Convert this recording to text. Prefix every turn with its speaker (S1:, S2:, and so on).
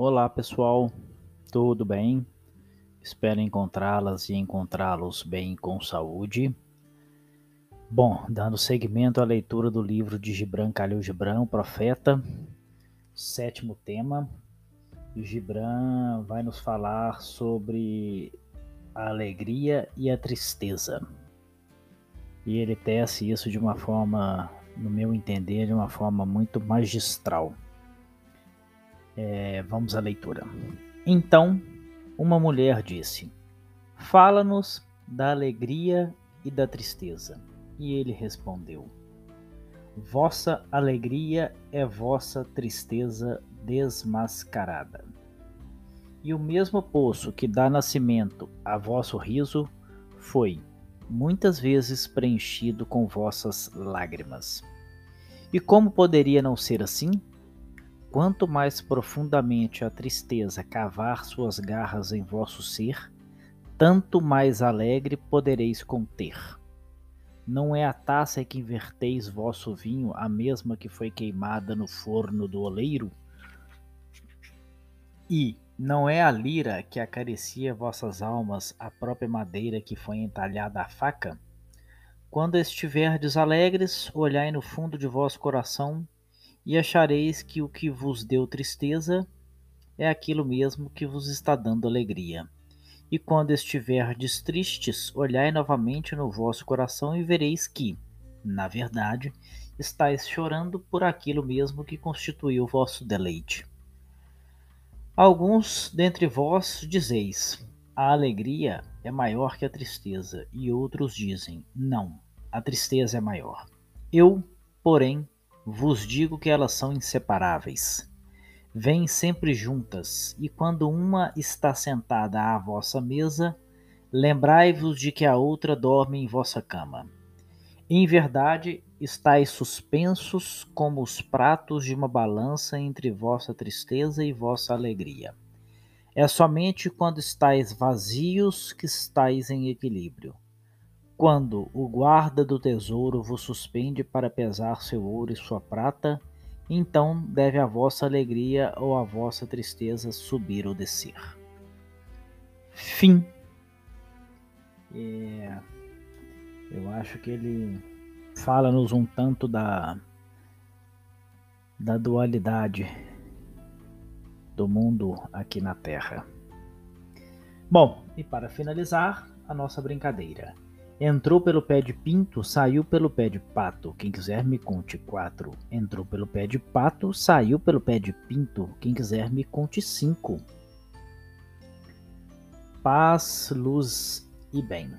S1: Olá pessoal, tudo bem? Espero encontrá-las e encontrá-los bem com saúde. Bom, dando seguimento à leitura do livro de Gibran Khalil Gibran, o Profeta, sétimo tema. Gibran vai nos falar sobre a alegria e a tristeza. E ele tece isso de uma forma, no meu entender, de uma forma muito magistral. É, vamos à leitura. Então, uma mulher disse: Fala-nos da alegria e da tristeza. E ele respondeu: Vossa alegria é vossa tristeza desmascarada. E o mesmo poço que dá nascimento a vosso riso foi muitas vezes preenchido com vossas lágrimas. E como poderia não ser assim? Quanto mais profundamente a tristeza cavar suas garras em vosso ser, tanto mais alegre podereis conter. Não é a taça que inverteis vosso vinho a mesma que foi queimada no forno do oleiro? E não é a lira que acaricia vossas almas a própria madeira que foi entalhada à faca? Quando estiverdes alegres, olhai no fundo de vosso coração e achareis que o que vos deu tristeza é aquilo mesmo que vos está dando alegria. E quando estiverdes tristes, olhai novamente no vosso coração e vereis que, na verdade, estáis chorando por aquilo mesmo que constituiu vosso deleite. Alguns dentre vós dizeis: a alegria é maior que a tristeza, e outros dizem: não, a tristeza é maior. Eu, porém, vos digo que elas são inseparáveis. Vêm sempre juntas, e quando uma está sentada à vossa mesa, lembrai-vos de que a outra dorme em vossa cama. Em verdade, estáis suspensos como os pratos de uma balança entre vossa tristeza e vossa alegria. É somente quando estáis vazios que estáis em equilíbrio. Quando o guarda do tesouro vos suspende para pesar seu ouro e sua prata, então deve a vossa alegria ou a vossa tristeza subir ou descer. Fim. É, eu acho que ele fala-nos um tanto da, da dualidade do mundo aqui na Terra. Bom, e para finalizar a nossa brincadeira. Entrou pelo pé de pinto, saiu pelo pé de pato. Quem quiser me conte quatro. Entrou pelo pé de pato, saiu pelo pé de pinto. Quem quiser me conte cinco. Paz, luz e bem.